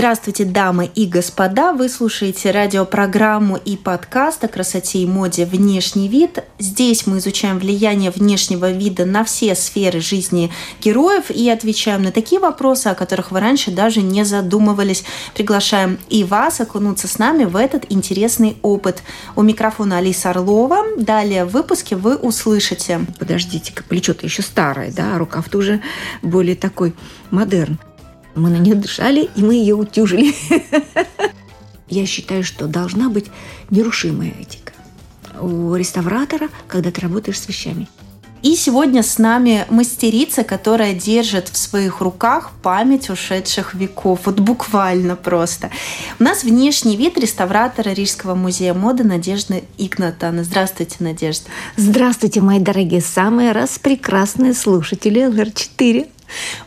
Здравствуйте, дамы и господа! Вы слушаете радиопрограмму и подкаст о красоте и моде «Внешний вид». Здесь мы изучаем влияние внешнего вида на все сферы жизни героев и отвечаем на такие вопросы, о которых вы раньше даже не задумывались. Приглашаем и вас окунуться с нами в этот интересный опыт. У микрофона Алиса Орлова. Далее в выпуске вы услышите. Подождите-ка, плечо-то еще старое, да, рукав-то уже более такой модерн. Мы на нее дышали, и мы ее утюжили. Я считаю, что должна быть нерушимая этика у реставратора, когда ты работаешь с вещами. И сегодня с нами мастерица, которая держит в своих руках память ушедших веков. Вот буквально просто. У нас внешний вид реставратора Рижского музея моды Надежды Игнатана. Здравствуйте, Надежда. Здравствуйте, мои дорогие, самые раз прекрасные слушатели ЛР4.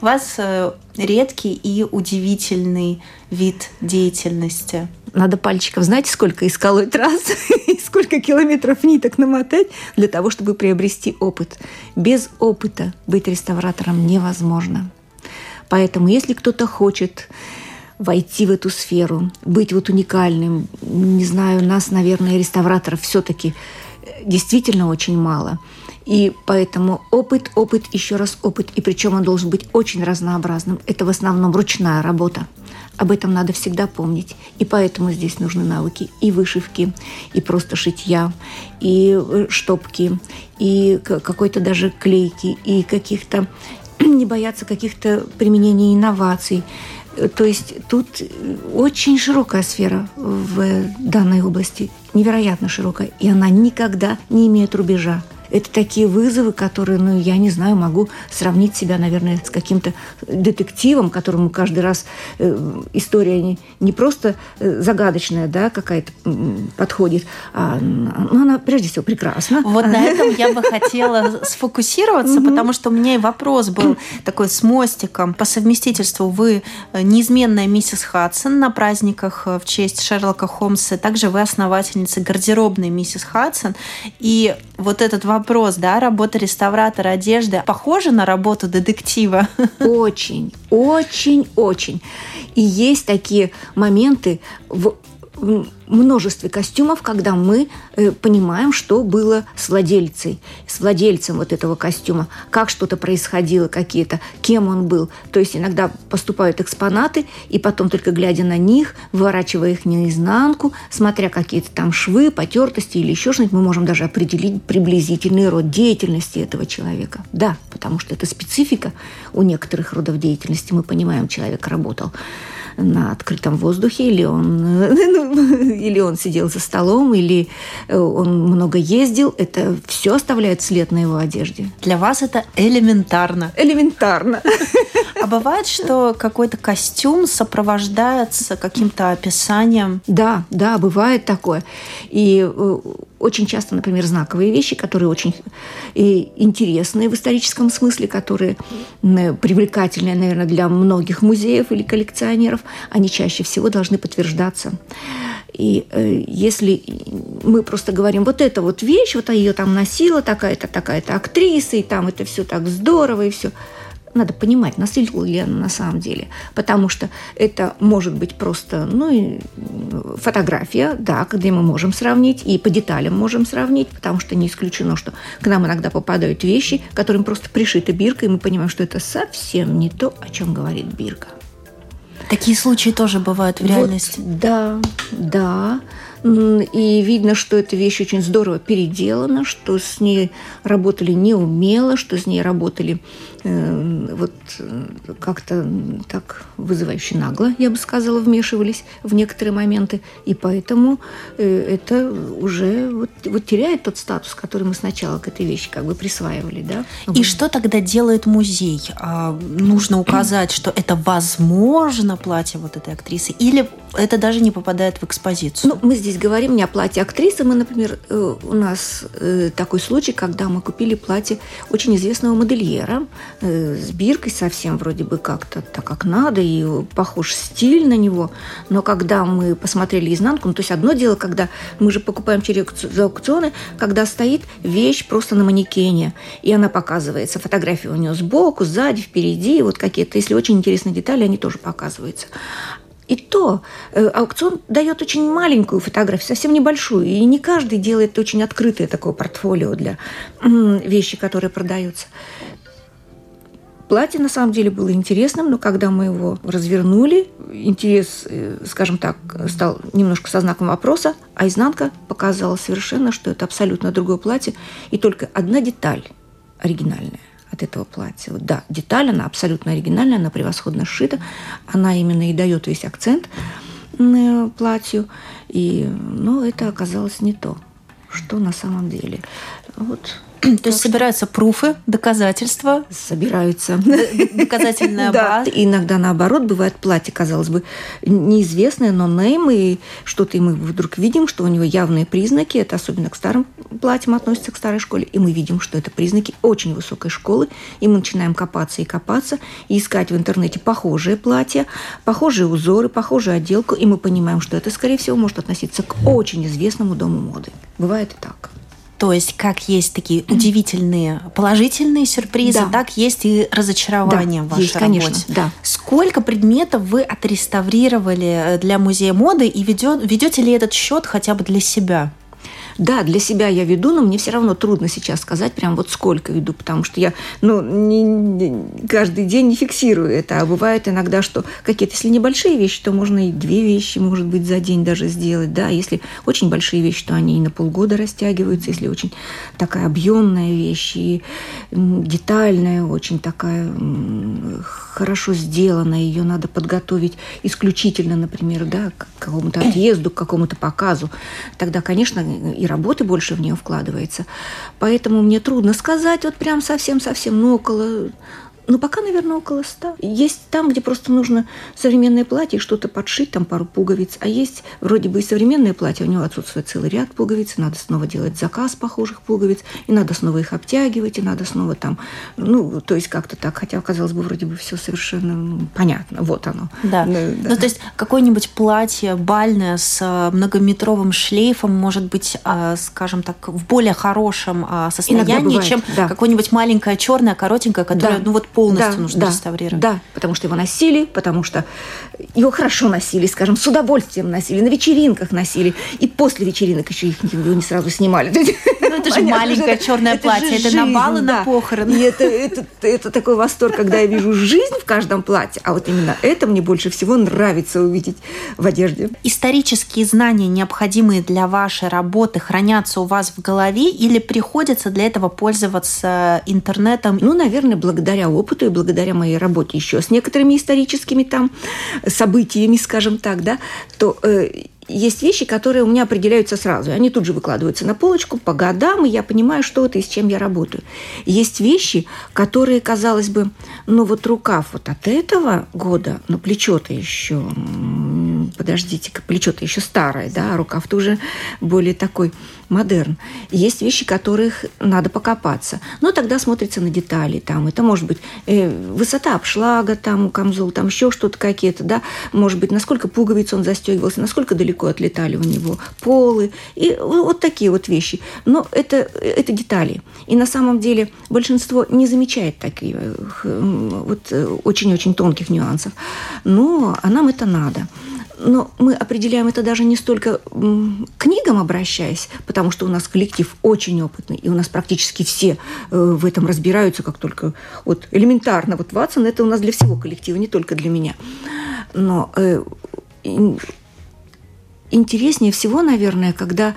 У вас э, редкий и удивительный вид деятельности. Надо пальчиков, знаете, сколько исколоть раз, и сколько километров ниток намотать для того, чтобы приобрести опыт. Без опыта быть реставратором невозможно. Поэтому, если кто-то хочет войти в эту сферу, быть вот уникальным, не знаю, нас, наверное, реставраторов все-таки э, действительно очень мало – и поэтому опыт, опыт, еще раз опыт. И причем он должен быть очень разнообразным. Это в основном ручная работа. Об этом надо всегда помнить. И поэтому здесь нужны навыки и вышивки, и просто шитья, и э, штопки, и какой-то даже клейки, и каких-то не бояться каких-то применений инноваций. То есть тут очень широкая сфера в данной области, невероятно широкая, и она никогда не имеет рубежа это такие вызовы, которые, ну, я не знаю, могу сравнить себя, наверное, с каким-то детективом, которому каждый раз э, история не, не просто э, загадочная, да, какая-то подходит, а ну, она прежде всего прекрасна. Вот на этом я бы хотела сфокусироваться, потому что у меня и вопрос был такой с мостиком. По совместительству вы э, неизменная миссис Хадсон на праздниках в честь Шерлока Холмса. Также вы основательница гардеробной миссис Хадсон. И вот этот вопрос да, работа реставратора одежды похожа на работу детектива? Очень, очень, очень. И есть такие моменты в множестве костюмов, когда мы э, понимаем, что было с владельцей, с владельцем вот этого костюма, как что-то происходило, какие-то, кем он был. То есть иногда поступают экспонаты, и потом только глядя на них, выворачивая их наизнанку, смотря какие-то там швы, потертости или еще что-нибудь, мы можем даже определить приблизительный род деятельности этого человека. Да, потому что это специфика у некоторых родов деятельности. Мы понимаем, человек работал на открытом воздухе, или он, ну, или он сидел за столом, или э, он много ездил. Это все оставляет след на его одежде. Для вас это элементарно. Элементарно. А бывает, что какой-то костюм сопровождается каким-то описанием? Да, да, бывает такое. И э, очень часто, например, знаковые вещи, которые очень и интересные в историческом смысле, которые привлекательные, наверное, для многих музеев или коллекционеров, они чаще всего должны подтверждаться. И э, если мы просто говорим, вот эта вот вещь, вот ее там носила такая-то, такая-то актриса, и там это все так здорово, и все – надо понимать, насильствовала ли она на самом деле. Потому что это может быть просто ну, фотография, да, где мы можем сравнить, и по деталям можем сравнить, потому что не исключено, что к нам иногда попадают вещи, которым просто пришита бирка, и мы понимаем, что это совсем не то, о чем говорит бирка. Такие случаи тоже бывают в реальности. Вот, да, да. И видно, что эта вещь очень здорово переделана, что с ней работали неумело, что с ней работали вот э, как-то так вызывающе нагло, я бы сказала, вмешивались в некоторые моменты. И поэтому э, это уже вот, вот теряет тот статус, который мы сначала к этой вещи как бы присваивали. Да? И вот. что тогда делает музей? А, нужно указать, что это возможно платье вот этой актрисы? Или это даже не попадает в экспозицию. Ну, мы здесь говорим не о платье актрисы. Мы, например, э, у нас э, такой случай, когда мы купили платье очень известного модельера э, с биркой совсем вроде бы как-то так, как надо, и похож стиль на него. Но когда мы посмотрели изнанку, ну, то есть одно дело, когда мы же покупаем через аукционы, когда стоит вещь просто на манекене, и она показывается. Фотография у нее сбоку, сзади, впереди, вот какие-то, если очень интересные детали, они тоже показываются. И то э, аукцион дает очень маленькую фотографию, совсем небольшую. И не каждый делает очень открытое такое портфолио для э, вещи, которые продаются. Платье на самом деле было интересным, но когда мы его развернули, интерес, э, скажем так, стал немножко со знаком вопроса, а изнанка показала совершенно, что это абсолютно другое платье, и только одна деталь оригинальная от этого платья. Да, деталь, она абсолютно оригинальная, она превосходно сшита, она именно и дает весь акцент платью, и, но это оказалось не то, что на самом деле. Вот То есть собираются пруфы, доказательства. Собираются. Доказательная база. Иногда наоборот, бывает платье, казалось бы, неизвестное, но нейм, и что-то и мы вдруг видим, что у него явные признаки, это особенно к старым платьям относится к старой школе, и мы видим, что это признаки очень высокой школы, и мы начинаем копаться и копаться, и искать в интернете похожие платья, похожие узоры, похожую отделку, и мы понимаем, что это, скорее всего, может относиться к очень известному дому моды. Бывает и так. То есть, как есть такие удивительные положительные сюрпризы, да. так есть и разочарования да, в вашей есть, работе. Конечно, да. Сколько предметов вы отреставрировали для музея моды и ведет, ведете ли этот счет хотя бы для себя? Да, для себя я веду, но мне все равно трудно сейчас сказать прям вот сколько веду, потому что я ну, не, не, каждый день не фиксирую это. А бывает иногда, что какие-то, если небольшие вещи, то можно и две вещи, может быть, за день даже сделать. Да, если очень большие вещи, то они и на полгода растягиваются. Если очень такая объемная вещь и детальная, очень такая хорошо сделана, ее надо подготовить исключительно, например, да, к какому-то отъезду, к какому-то показу, тогда, конечно, и работы больше в нее вкладывается. Поэтому мне трудно сказать вот прям совсем-совсем, ну, около ну, пока, наверное, около ста. Есть там, где просто нужно современное платье, что-то подшить, там пару пуговиц. А есть вроде бы и современное платье, у него отсутствует целый ряд пуговиц, и надо снова делать заказ похожих пуговиц, и надо снова их обтягивать, и надо снова там, ну, то есть как-то так. Хотя, казалось бы, вроде бы все совершенно ну, понятно. Вот оно. Да. Ну, да. ну то есть какое-нибудь платье бальное с э, многометровым шлейфом может быть, э, скажем так, в более хорошем э, состоянии, бывает, чем да. какое-нибудь маленькое черное, коротенькое, которое, да. ну вот полностью да, нужно да, реставрировать. Да, потому что его носили, потому что его хорошо носили, скажем, с удовольствием носили, на вечеринках носили, и после вечеринок еще их его не сразу снимали. Ну, это же маленькое черное платье, это на балы, на похороны. И это, такой восторг, когда я вижу жизнь в каждом платье, а вот именно это мне больше всего нравится увидеть в одежде. Исторические знания, необходимые для вашей работы, хранятся у вас в голове или приходится для этого пользоваться интернетом? Ну, наверное, благодаря опыту и благодаря моей работе еще с некоторыми историческими там событиями, скажем так, да, то э, есть вещи, которые у меня определяются сразу. Они тут же выкладываются на полочку по годам, и я понимаю, что это и с чем я работаю. Есть вещи, которые, казалось бы, ну вот рукав вот от этого года, но плечо-то еще, подождите-ка, плечо-то еще старое, да, а рукав-то уже более такой модерн. Есть вещи, которых надо покопаться. Но тогда смотрится на детали. Там, это может быть э, высота обшлага, там, камзол, там еще что-то какие-то, да, может быть, насколько пуговиц он застегивался, насколько далеко отлетали у него полы, и вот такие вот вещи. Но это, это детали. И на самом деле большинство не замечает таких вот э, очень-очень тонких нюансов. Но а нам это надо но мы определяем это даже не столько книгам обращаясь, потому что у нас коллектив очень опытный, и у нас практически все э, в этом разбираются, как только вот элементарно. Вот Ватсон – это у нас для всего коллектива, не только для меня. Но э, интереснее всего, наверное, когда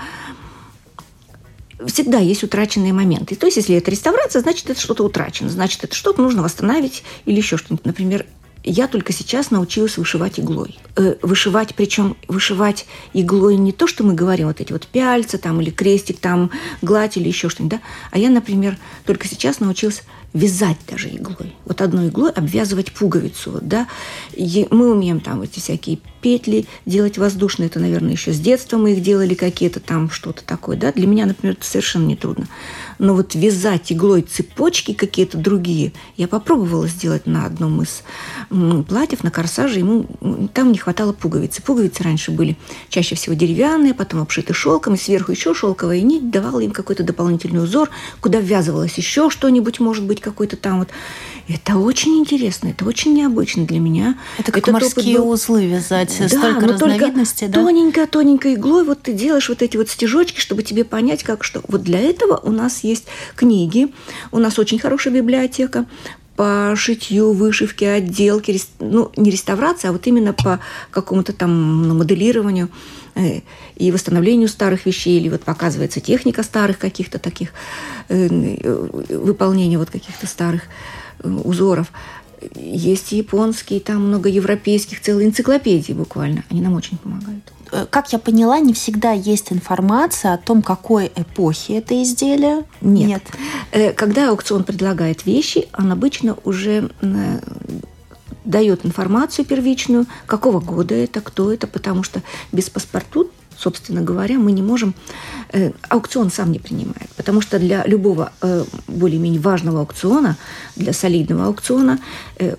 всегда есть утраченные моменты. То есть, если это реставрация, значит, это что-то утрачено, значит, это что-то нужно восстановить или еще что-нибудь. Например, я только сейчас научилась вышивать иглой. Э, вышивать, причем вышивать иглой не то, что мы говорим, вот эти вот пяльца там или крестик там, гладь или еще что-нибудь, да, а я, например, только сейчас научилась вязать даже иглой. Вот одной иглой обвязывать пуговицу. Вот, да? И мы умеем там эти всякие петли делать воздушные. Это, наверное, еще с детства мы их делали какие-то там, что-то такое. Да? Для меня, например, это совершенно не трудно. Но вот вязать иглой цепочки какие-то другие, я попробовала сделать на одном из платьев, на корсаже, ему там не хватало пуговицы. Пуговицы раньше были чаще всего деревянные, потом обшиты шелком, и сверху еще шелковая нить давала им какой-то дополнительный узор, куда ввязывалось еще что-нибудь, может быть, какой-то там вот. Это очень интересно, это очень необычно для меня. Это как Этот морские был... узлы вязать, да, столько разновидностей, да? Тоненько-тоненько иглой вот ты делаешь вот эти вот стежочки, чтобы тебе понять, как что. Вот для этого у нас есть книги, у нас очень хорошая библиотека по шитью, вышивке, отделке, ну, не реставрации, а вот именно по какому-то там моделированию э, и восстановлению старых вещей, или вот показывается техника старых каких-то таких, э, выполнения вот каких-то старых э, узоров. Есть японские, там много европейских, целые энциклопедии буквально. Они нам очень помогают. Э, как я поняла, не всегда есть информация о том, какой эпохи это изделие. Нет. Нет. Э, когда аукцион предлагает вещи, он обычно уже э, дает информацию первичную, какого года это, кто это, потому что без паспорту собственно говоря, мы не можем... Аукцион сам не принимает, потому что для любого более-менее важного аукциона, для солидного аукциона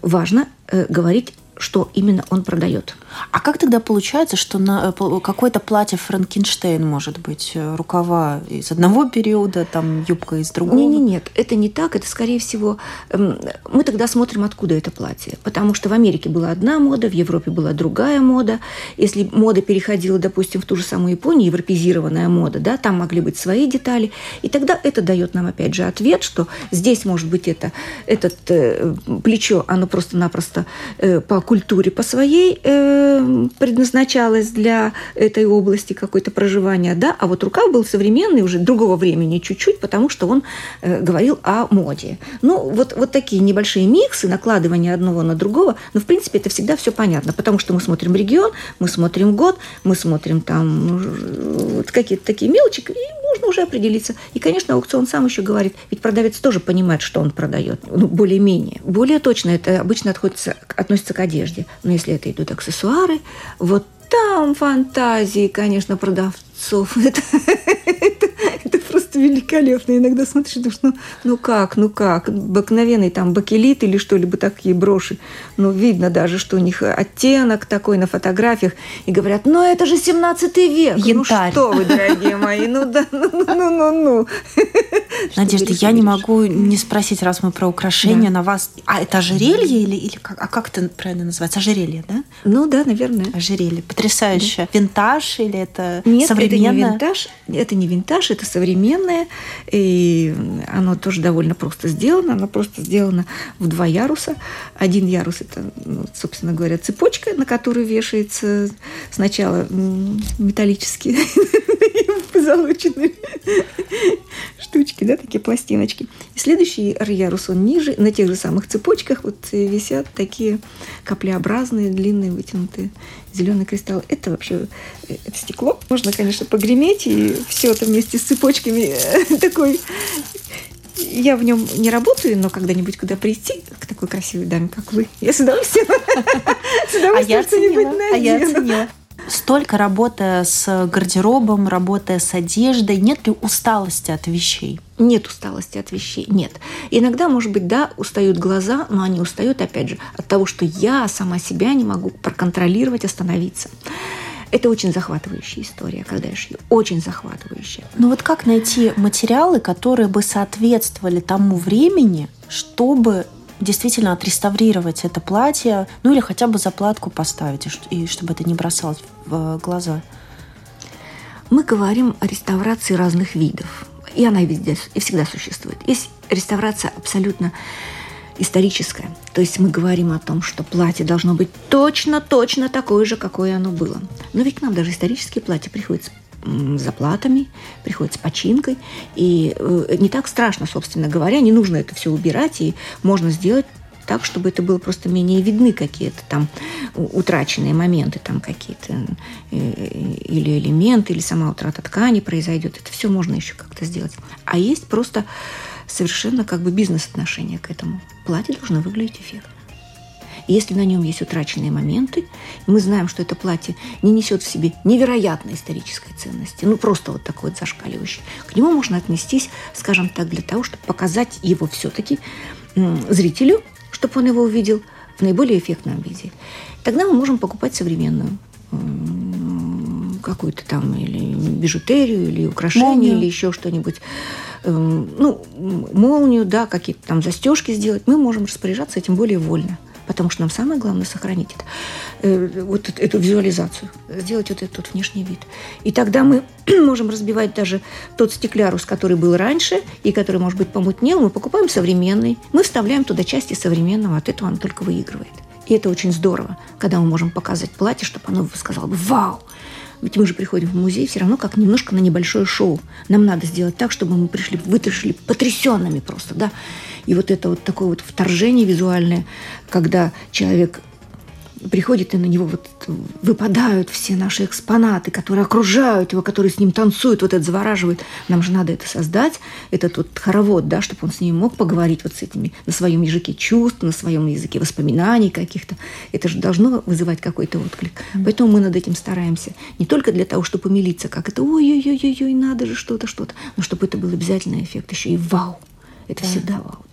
важно говорить что именно он продает. А как тогда получается, что на э, какое-то платье Франкенштейн может быть э, рукава из одного периода, там юбка из другого? Нет, нет, нет, это не так. Это скорее всего эм, мы тогда смотрим, откуда это платье, потому что в Америке была одна мода, в Европе была другая мода. Если мода переходила, допустим, в ту же самую Японию, европезированная мода, да, там могли быть свои детали, и тогда это дает нам опять же ответ, что здесь может быть это этот э, плечо, оно просто-напросто э, по культуре по своей э, предназначалась для этой области какое-то проживание, да, а вот рукав был современный уже другого времени чуть-чуть, потому что он э, говорил о моде. Ну, вот, вот такие небольшие миксы, накладывание одного на другого, но, в принципе, это всегда все понятно, потому что мы смотрим регион, мы смотрим год, мы смотрим там ну, вот какие-то такие мелочи, и можно уже определиться. И, конечно, аукцион сам еще говорит, ведь продавец тоже понимает, что он продает, ну, более-менее. Более точно это обычно относится, относится к одежде. Но если это идут аксессуары, вот там фантазии, конечно, продавцов. Это, это, это просто великолепно. Иногда смотришь и думаешь, ну, ну как, ну как? Обыкновенный там бакелит или что-либо такие броши. Ну, видно даже, что у них оттенок такой на фотографиях. И говорят, ну это же 17 век. Янтарь. Ну что вы, дорогие мои, ну да, ну, ну, ну, ну. ну. Надежда, я не могу не спросить, раз мы про украшения на вас. А это ожерелье или, или как? А как это правильно называется? Ожерелье, да? Ну да, наверное. Ожерелье. Потрясающе. Винтаж или это Нет, современное? это не винтаж. Это не винтаж, это современное. И оно тоже довольно просто сделано. Оно просто сделано в два яруса. Один ярус – это, ну, собственно говоря, цепочка, на которую вешается сначала металлические позолоченные штучки, да, такие пластиночки. И следующий ярус, он ниже, на тех же самых цепочках вот висят такие каплеобразные, длинные, вытянутые зеленый кристалл. Это вообще это стекло. Можно, конечно, погреметь, и все это вместе с цепочками такой я в нем не работаю, но когда-нибудь куда прийти к такой красивой даме, как вы, я с удовольствием, с удовольствием. А я оценила столько работая с гардеробом, работая с одеждой, нет ли усталости от вещей? Нет усталости от вещей, нет. Иногда, может быть, да, устают глаза, но они устают, опять же, от того, что я сама себя не могу проконтролировать, остановиться. Это очень захватывающая история, когда я шью. Очень захватывающая. Ну вот как найти материалы, которые бы соответствовали тому времени, чтобы действительно отреставрировать это платье, ну или хотя бы заплатку поставить, и чтобы это не бросалось в глаза? Мы говорим о реставрации разных видов. И она везде и всегда существует. Есть реставрация абсолютно историческая. То есть мы говорим о том, что платье должно быть точно-точно такое же, какое оно было. Но ведь к нам даже исторические платья приходят заплатами, приходит с починкой. И э, не так страшно, собственно говоря, не нужно это все убирать, и можно сделать так, чтобы это было просто менее видны какие-то там утраченные моменты, там какие-то э, или элементы, или сама утрата ткани произойдет. Это все можно еще как-то сделать. А есть просто совершенно как бы бизнес-отношение к этому. Платье должно выглядеть эффектно. Если на нем есть утраченные моменты, мы знаем, что это платье не несет в себе невероятной исторической ценности, ну просто вот такой вот зашкаливающий, к нему можно отнестись, скажем так, для того, чтобы показать его все-таки зрителю, чтобы он его увидел в наиболее эффектном виде. Тогда мы можем покупать современную какую-то там или бижутерию, или украшение, молнию. или еще что-нибудь. Эм, ну, молнию, да, какие-то там застежки сделать. Мы можем распоряжаться этим более вольно потому что нам самое главное сохранить это, э, вот эту визуализацию, сделать вот этот внешний вид. И тогда мы можем разбивать даже тот стеклярус, который был раньше и который, может быть, помутнел, мы покупаем современный, мы вставляем туда части современного, от этого он только выигрывает. И это очень здорово, когда мы можем показать платье, чтобы оно сказало бы «Вау!» Ведь мы же приходим в музей все равно как немножко на небольшое шоу. Нам надо сделать так, чтобы мы пришли, вытащили потрясенными просто, да. И вот это вот такое вот вторжение визуальное, когда человек приходит, и на него вот выпадают все наши экспонаты, которые окружают его, которые с ним танцуют, вот это завораживает. Нам же надо это создать, этот вот хоровод, да, чтобы он с ними мог поговорить вот с этими на своем языке чувств, на своем языке воспоминаний каких-то. Это же должно вызывать какой-то отклик. Mm-hmm. Поэтому мы над этим стараемся. Не только для того, чтобы умилиться, как это ой-ой-ой-ой, надо же что-то, что-то, но чтобы это был обязательный эффект еще и вау. Это да. всегда вау.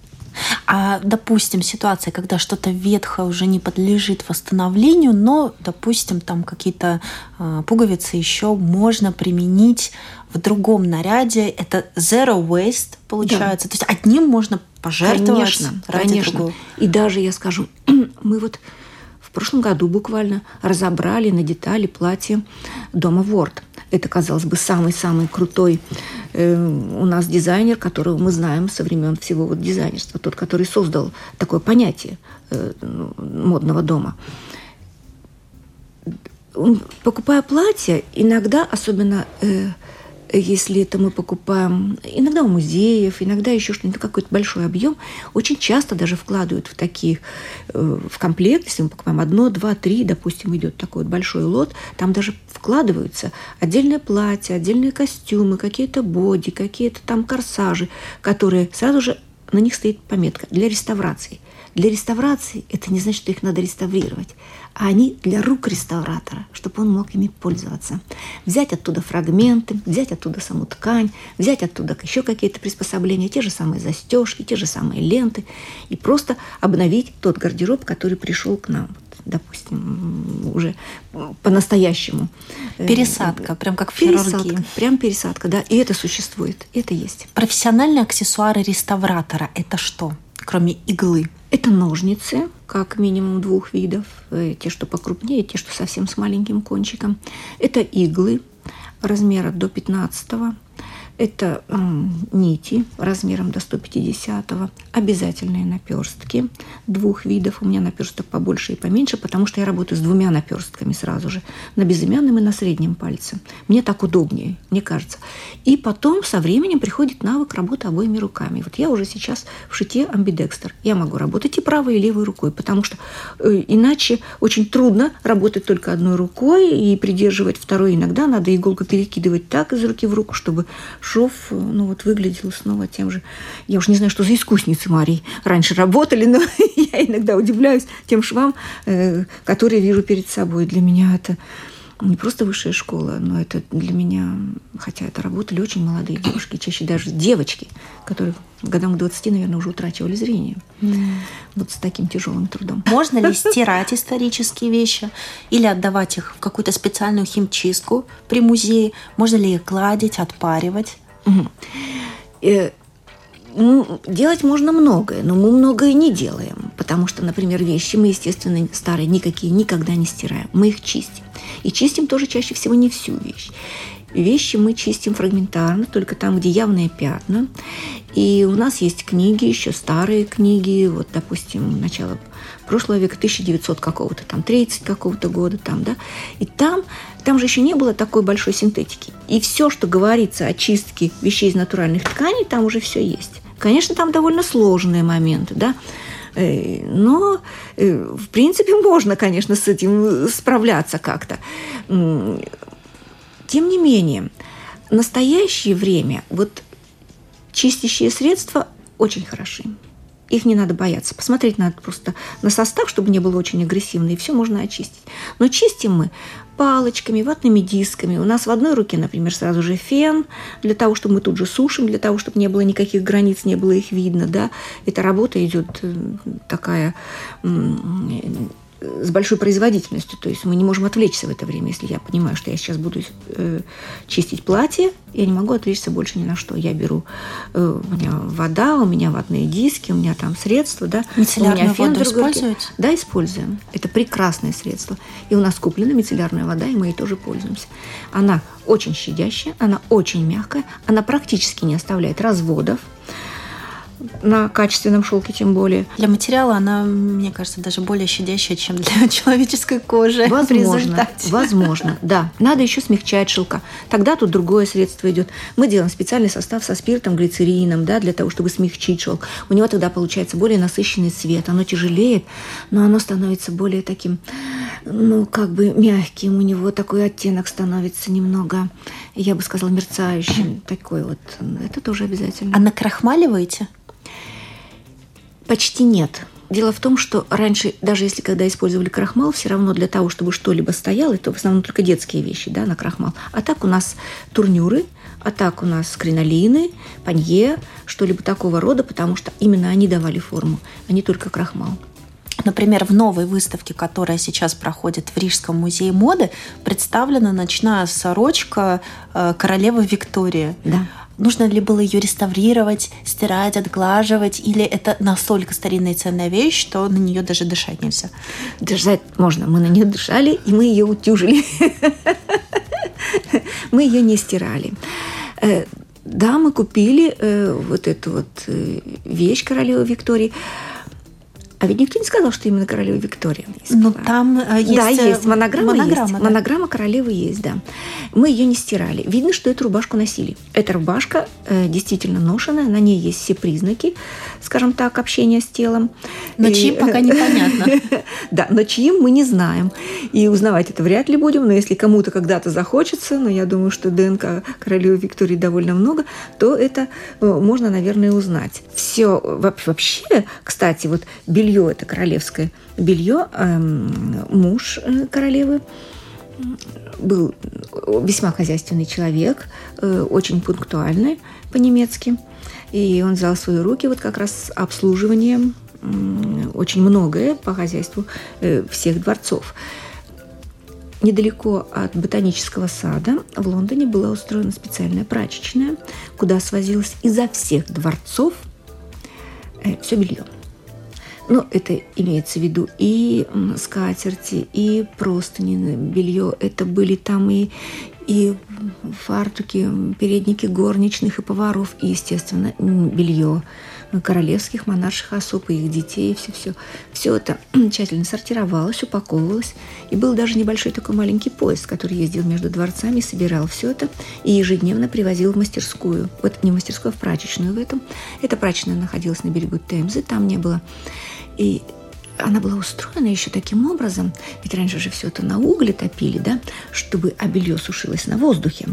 А, допустим, ситуация, когда что-то ветхое уже не подлежит восстановлению, но, допустим, там какие-то э, пуговицы еще можно применить в другом наряде. Это zero waste получается. Да. То есть одним можно пожертвовать конечно, ради конечно. другого. И даже я скажу, мы вот в прошлом году буквально разобрали на детали платье дома Ворд. Это, казалось бы, самый-самый крутой э, у нас дизайнер, которого мы знаем со времен всего вот дизайнерства, тот, который создал такое понятие э, модного дома. Покупая платье, иногда, особенно э, если это мы покупаем иногда у музеев, иногда еще что-нибудь, какой-то большой объем, очень часто даже вкладывают в такие, э, в комплект, если мы покупаем одно, два, три, допустим, идет такой вот большой лот, там даже вкладываются отдельное платье, отдельные костюмы, какие-то боди, какие-то там корсажи, которые сразу же на них стоит пометка для реставрации. Для реставрации это не значит, что их надо реставрировать а они для рук реставратора, чтобы он мог ими пользоваться. Взять оттуда фрагменты, взять оттуда саму ткань, взять оттуда еще какие-то приспособления, те же самые застежки, те же самые ленты, и просто обновить тот гардероб, который пришел к нам допустим, уже по-настоящему. Пересадка, прям как в пересадка, Прям пересадка, да, и это существует, это есть. Профессиональные аксессуары реставратора – это что, кроме иглы? Это ножницы, как минимум двух видов. Э, те, что покрупнее, те, что совсем с маленьким кончиком. Это иглы размера до 15 это э, нити размером до 150 обязательные наперстки двух видов. У меня наперсток побольше и поменьше, потому что я работаю с двумя наперстками сразу же, на безымянном и на среднем пальце. Мне так удобнее, мне кажется. И потом со временем приходит навык работы обоими руками. Вот я уже сейчас в шите амбидекстер. Я могу работать и правой, и левой рукой, потому что э, иначе очень трудно работать только одной рукой и придерживать второй. Иногда надо иголку перекидывать так из руки в руку, чтобы шов, ну вот выглядел снова тем же. Я уж не знаю, что за искусницы Марии раньше работали, но я иногда удивляюсь тем швам, э, которые вижу перед собой. Для меня это не просто высшая школа, но это для меня, хотя это работали очень молодые девушки, чаще даже девочки, которые годам к 20, наверное, уже утрачивали зрение. Mm. Вот с таким тяжелым трудом. Можно ли стирать исторические вещи или отдавать их в какую-то специальную химчистку при музее? Можно ли их гладить, отпаривать? Угу. Ну, делать можно многое, но мы многое не делаем, потому что, например, вещи мы, естественно, старые никакие никогда не стираем, мы их чистим. И чистим тоже чаще всего не всю вещь. Вещи мы чистим фрагментарно, только там, где явные пятна. И у нас есть книги, еще старые книги, вот, допустим, начало прошлого века, 1900 какого-то, там, 30 какого-то года, там, да. И там, там же еще не было такой большой синтетики. И все, что говорится о чистке вещей из натуральных тканей, там уже все есть. Конечно, там довольно сложные моменты, да, но, э, в принципе, можно, конечно, с этим справляться как-то. Тем не менее, в настоящее время вот чистящие средства очень хороши. Их не надо бояться. Посмотреть надо просто на состав, чтобы не было очень агрессивно, и все можно очистить. Но чистим мы палочками, ватными дисками. У нас в одной руке, например, сразу же фен, для того, чтобы мы тут же сушим, для того, чтобы не было никаких границ, не было их видно. Да? Эта работа идет э, такая с большой производительностью. То есть мы не можем отвлечься в это время. Если я понимаю, что я сейчас буду э, чистить платье, я не могу отвлечься больше ни на что. Я беру, э, у меня вода, у меня ватные диски, у меня там средства, да. Мицеллярную у меня фен воду используете? Да, используем. Это прекрасное средство. И у нас куплена мицеллярная вода, и мы ей тоже пользуемся. Она очень щадящая, она очень мягкая, она практически не оставляет разводов на качественном шелке тем более. Для материала она, мне кажется, даже более щадящая, чем для человеческой кожи. Возможно, возможно, да. Надо еще смягчать шелка. Тогда тут другое средство идет. Мы делаем специальный состав со спиртом, глицерином, да, для того, чтобы смягчить шелк. У него тогда получается более насыщенный цвет. Оно тяжелеет, но оно становится более таким, ну, как бы мягким. У него такой оттенок становится немного, я бы сказала, мерцающим. Такой вот. Это тоже обязательно. А накрахмаливаете? Почти нет. Дело в том, что раньше, даже если когда использовали крахмал, все равно для того, чтобы что-либо стояло, это в основном только детские вещи, да, на крахмал. А так у нас турнюры, а так у нас кринолины, панье, что-либо такого рода, потому что именно они давали форму, а не только крахмал. Например, в новой выставке, которая сейчас проходит в Рижском музее моды, представлена ночная сорочка э, королевы Виктории. Да. Нужно ли было ее реставрировать, стирать, отглаживать, или это настолько старинная и ценная вещь, что на нее даже дышать нельзя? Дышать можно. Мы на нее дышали, и мы ее утюжили. Мы ее не стирали. Э, да, мы купили э, вот эту вот э, вещь королевы Виктории. А ведь никто не сказал, что именно королева Виктория. Ну, там э, есть... Да, есть. Монограмма, монограмма, есть. Да. Монограмма королевы есть, да. Мы ее не стирали. Видно, что эту рубашку носили. Эта рубашка э, действительно ношенная, на ней есть все признаки, скажем так, общения с телом. Но и... чьим пока непонятно. да, но чьим мы не знаем. И узнавать это вряд ли будем, но если кому-то когда-то захочется, но я думаю, что ДНК королевы Виктории довольно много, то это э, можно, наверное, узнать. Все вообще, кстати, вот белье белье, это королевское белье, эм, муж э, королевы был весьма хозяйственный человек, э, очень пунктуальный по-немецки. И он взял свои руки вот как раз обслуживанием очень многое по хозяйству э, всех дворцов. Недалеко от ботанического сада в Лондоне была устроена специальная прачечная, куда свозилось изо всех дворцов все белье. Ну, это имеется в виду и скатерти, и простыни, белье. Это были там и, и фартуки, передники горничных и поваров, и, естественно, белье королевских монарших особ и их детей, все-все. Все это тщательно сортировалось, упаковывалось. И был даже небольшой такой маленький поезд, который ездил между дворцами, собирал все это и ежедневно привозил в мастерскую. Вот не в мастерскую, а в прачечную в этом. Эта прачечная находилась на берегу Темзы, там не было и она была устроена еще таким образом, ведь раньше же все это на угле топили, да, чтобы а белье сушилось на воздухе.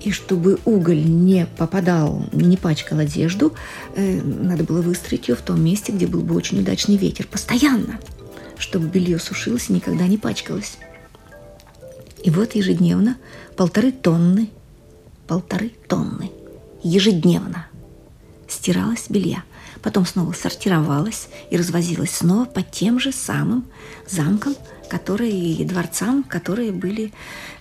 И чтобы уголь не попадал, не пачкал одежду, э, надо было выстроить ее в том месте, где был бы очень удачный ветер, постоянно, чтобы белье сушилось и никогда не пачкалось. И вот ежедневно полторы тонны, полторы тонны ежедневно стиралось белья потом снова сортировалась и развозилась снова по тем же самым замкам, которые и дворцам, которые были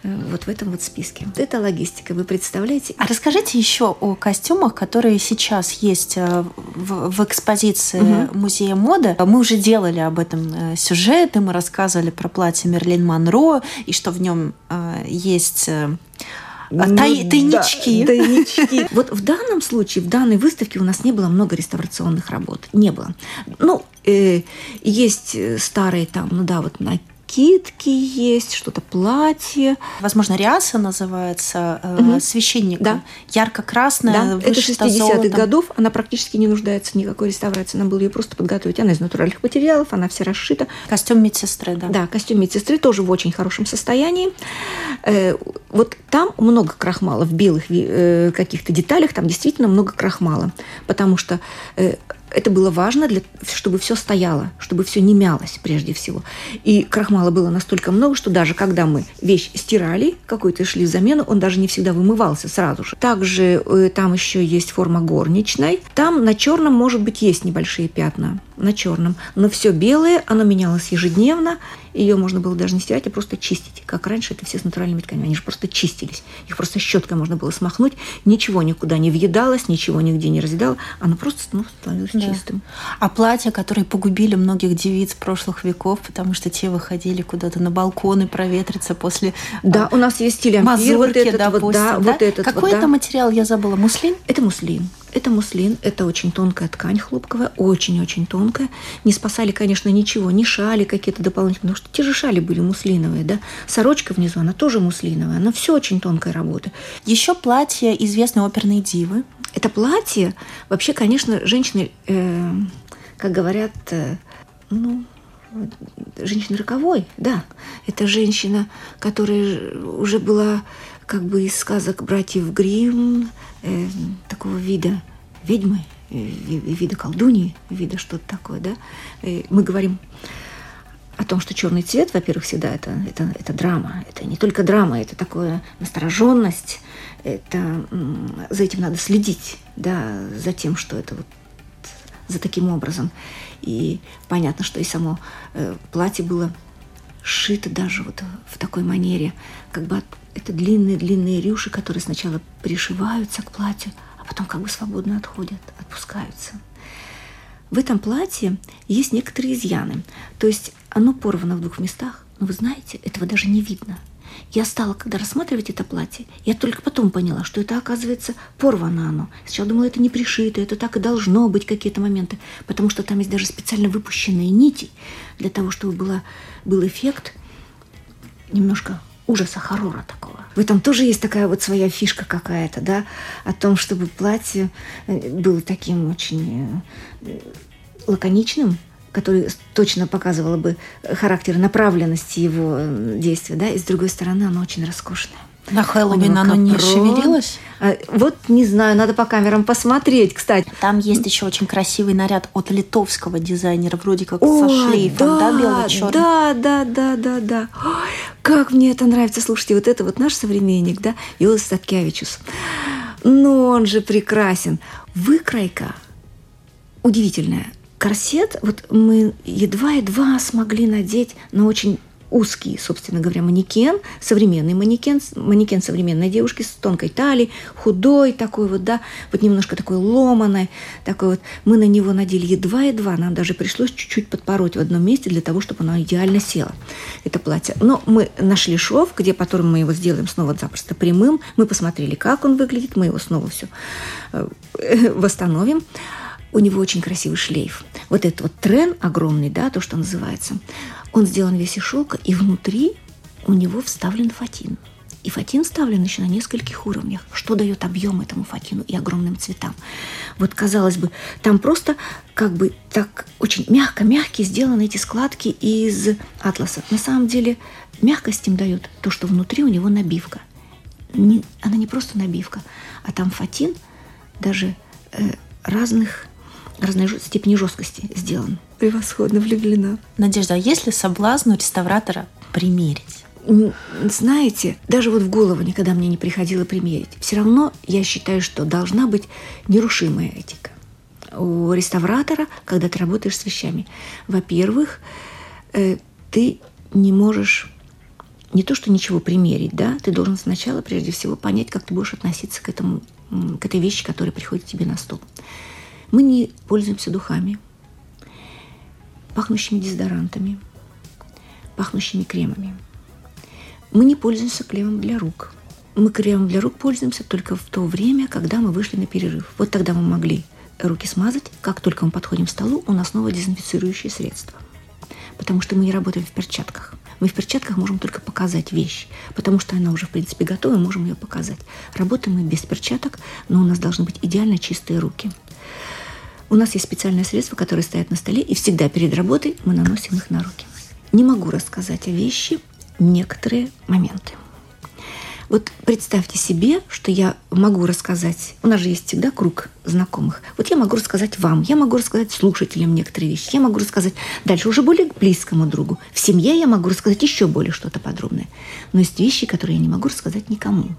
э, вот в этом вот списке. Это логистика, вы представляете? А расскажите еще о костюмах, которые сейчас есть э, в, в экспозиции угу. Музея моды. Мы уже делали об этом э, сюжет, и мы рассказывали про платье Мерлин Монро, и что в нем есть ну, тай, тайнички. Да, тайнички. Вот в данном случае, в данной выставке у нас не было много реставрационных работ. Не было. Ну, э, есть старые там, ну да, вот на накидки есть, что-то платье. Возможно, ряса называется угу. священника. Да. Ярко-красная, да. Это 60-х годов. Она практически не нуждается в никакой реставрации. Надо было ее просто подготовить. Она из натуральных материалов, она вся расшита. Костюм медсестры, да. Да, костюм медсестры тоже в очень хорошем состоянии. Э, вот там много крахмала в белых э, каких-то деталях, там действительно много крахмала. Потому что это было важно, для, чтобы все стояло, чтобы все не мялось прежде всего. И крахмала было настолько много, что даже когда мы вещь стирали, какой-то шли в замену, он даже не всегда вымывался сразу же. Также э, там еще есть форма горничной. Там на черном, может быть, есть небольшие пятна на черном. Но все белое, оно менялось ежедневно. Ее можно было даже не стирать, а просто чистить. Как раньше это все с натуральными тканями. Они же просто чистились. Их просто щеткой можно было смахнуть. Ничего никуда не въедалось, ничего нигде не разъедало. Оно просто ну, становилось да. чистым. А платья, которые погубили многих девиц прошлых веков, потому что те выходили куда-то на балконы проветриться после Да, у нас есть стиль амфир, вот этот допустим, вот, да, да? вот этот Какой вот, это да. материал, я забыла, муслин? Это муслин. Это муслин, это очень тонкая ткань хлопковая, очень-очень тонкая. Не спасали, конечно, ничего, ни шали какие-то дополнительные, потому что те же шали были муслиновые, да. Сорочка внизу, она тоже муслиновая, она все очень тонкая работа. Еще платье известной оперной дивы. Это платье, вообще, конечно, женщины, э, как говорят, э, ну, женщина роковой, да. Это женщина, которая уже была как бы из сказок братьев Гримм, э, такого вида ведьмы, э, вида колдуньи, вида что-то такое, да. И мы говорим о том, что черный цвет, во-первых, всегда это, это, это драма. Это не только драма, это такое настороженность, это за этим надо следить, да, за тем, что это вот за таким образом. И понятно, что и само э, платье было сшито даже вот в такой манере, как бы это длинные-длинные рюши, которые сначала пришиваются к платью, а потом как бы свободно отходят, отпускаются. В этом платье есть некоторые изъяны. То есть оно порвано в двух местах, но вы знаете, этого даже не видно. Я стала, когда рассматривать это платье, я только потом поняла, что это, оказывается, порвано оно. Сначала думала, это не пришито, это так и должно быть какие-то моменты, потому что там есть даже специально выпущенные нити для того, чтобы было, был эффект немножко ужаса, хоррора такого. В этом тоже есть такая вот своя фишка какая-то, да, о том, чтобы платье э, было таким очень э, лаконичным, который точно показывало бы характер направленности его э, действия, да, и с другой стороны оно очень роскошное. На Хэллоуин оно не шевелилось? А, вот не знаю, надо по камерам посмотреть, кстати. Там есть еще очень красивый наряд от литовского дизайнера, вроде как О, со шлейфом, да, да белый-черный? Да, да, да, да, да. Ой, как мне это нравится. Слушайте, вот это вот наш современник, да, Юлас Статкевичус. Ну, он же прекрасен. Выкройка удивительная. Корсет, вот мы едва-едва смогли надеть на очень узкий, собственно говоря, манекен, современный манекен, манекен современной девушки с тонкой талией, худой такой вот, да, вот немножко такой ломаной, такой вот. Мы на него надели едва-едва, нам даже пришлось чуть-чуть подпороть в одном месте для того, чтобы оно идеально село, это платье. Но мы нашли шов, где потом мы его сделаем снова запросто прямым, мы посмотрели, как он выглядит, мы его снова все э, восстановим у него очень красивый шлейф. Вот этот вот трен огромный, да, то, что называется, он сделан весь из шелка, и внутри у него вставлен фатин. И фатин вставлен еще на нескольких уровнях, что дает объем этому фатину и огромным цветам. Вот, казалось бы, там просто как бы так очень мягко-мягкие сделаны эти складки из атласа. На самом деле мягкость им дает то, что внутри у него набивка. Не, она не просто набивка, а там фатин даже э, разных разной степени жесткости сделан. Превосходно влюблена. Надежда, а есть ли соблазн у реставратора примерить? Знаете, даже вот в голову никогда мне не приходило примерить. Все равно я считаю, что должна быть нерушимая этика у реставратора, когда ты работаешь с вещами. Во-первых, э, ты не можешь не то, что ничего примерить, да, ты должен сначала, прежде всего, понять, как ты будешь относиться к, этому, к этой вещи, которая приходит тебе на стол. Мы не пользуемся духами, пахнущими дезодорантами, пахнущими кремами. Мы не пользуемся кремом для рук. Мы кремом для рук пользуемся только в то время, когда мы вышли на перерыв. Вот тогда мы могли руки смазать. Как только мы подходим к столу, у нас снова дезинфицирующие средства. Потому что мы не работаем в перчатках. Мы в перчатках можем только показать вещь, потому что она уже, в принципе, готова, можем ее показать. Работаем мы без перчаток, но у нас должны быть идеально чистые руки. У нас есть специальные средства, которые стоят на столе, и всегда перед работой мы наносим их на руки. Не могу рассказать о вещи некоторые моменты. Вот представьте себе, что я могу рассказать, у нас же есть всегда круг знакомых. Вот я могу рассказать вам, я могу рассказать слушателям некоторые вещи, я могу рассказать дальше уже более близкому другу. В семье я могу рассказать еще более что-то подробное. Но есть вещи, которые я не могу рассказать никому.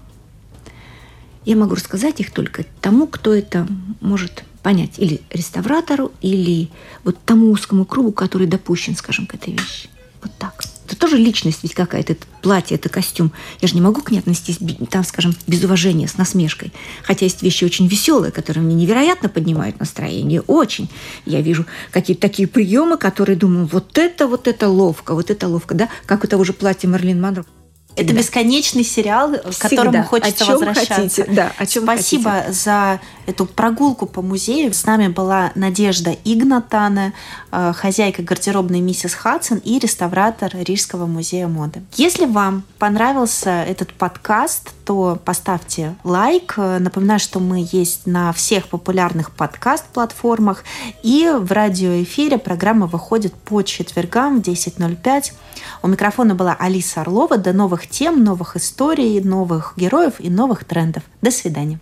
Я могу рассказать их только тому, кто это может понять. Или реставратору, или вот тому узкому кругу, который допущен, скажем, к этой вещи. Вот так. Это тоже личность ведь какая-то. Это платье, это костюм. Я же не могу к ней отнестись, там, скажем, без уважения, с насмешкой. Хотя есть вещи очень веселые, которые мне невероятно поднимают настроение. Очень. Я вижу какие-то такие приемы, которые думаю, вот это, вот это ловко, вот это ловко, да? Как у того же платья Марлин Монро. Это бесконечный сериал, к которому хочется о чем возвращаться. Хотите. Да, о чем Спасибо хотите. за эту прогулку по музею. С нами была Надежда Игнатана, э, хозяйка гардеробной миссис Хадсон и реставратор Рижского музея моды. Если вам понравился этот подкаст, то поставьте лайк. Напоминаю, что мы есть на всех популярных подкаст-платформах. И в радиоэфире программа выходит по четвергам в 10.05. У микрофона была Алиса Орлова. До новых тем, новых историй, новых героев и новых трендов. До свидания.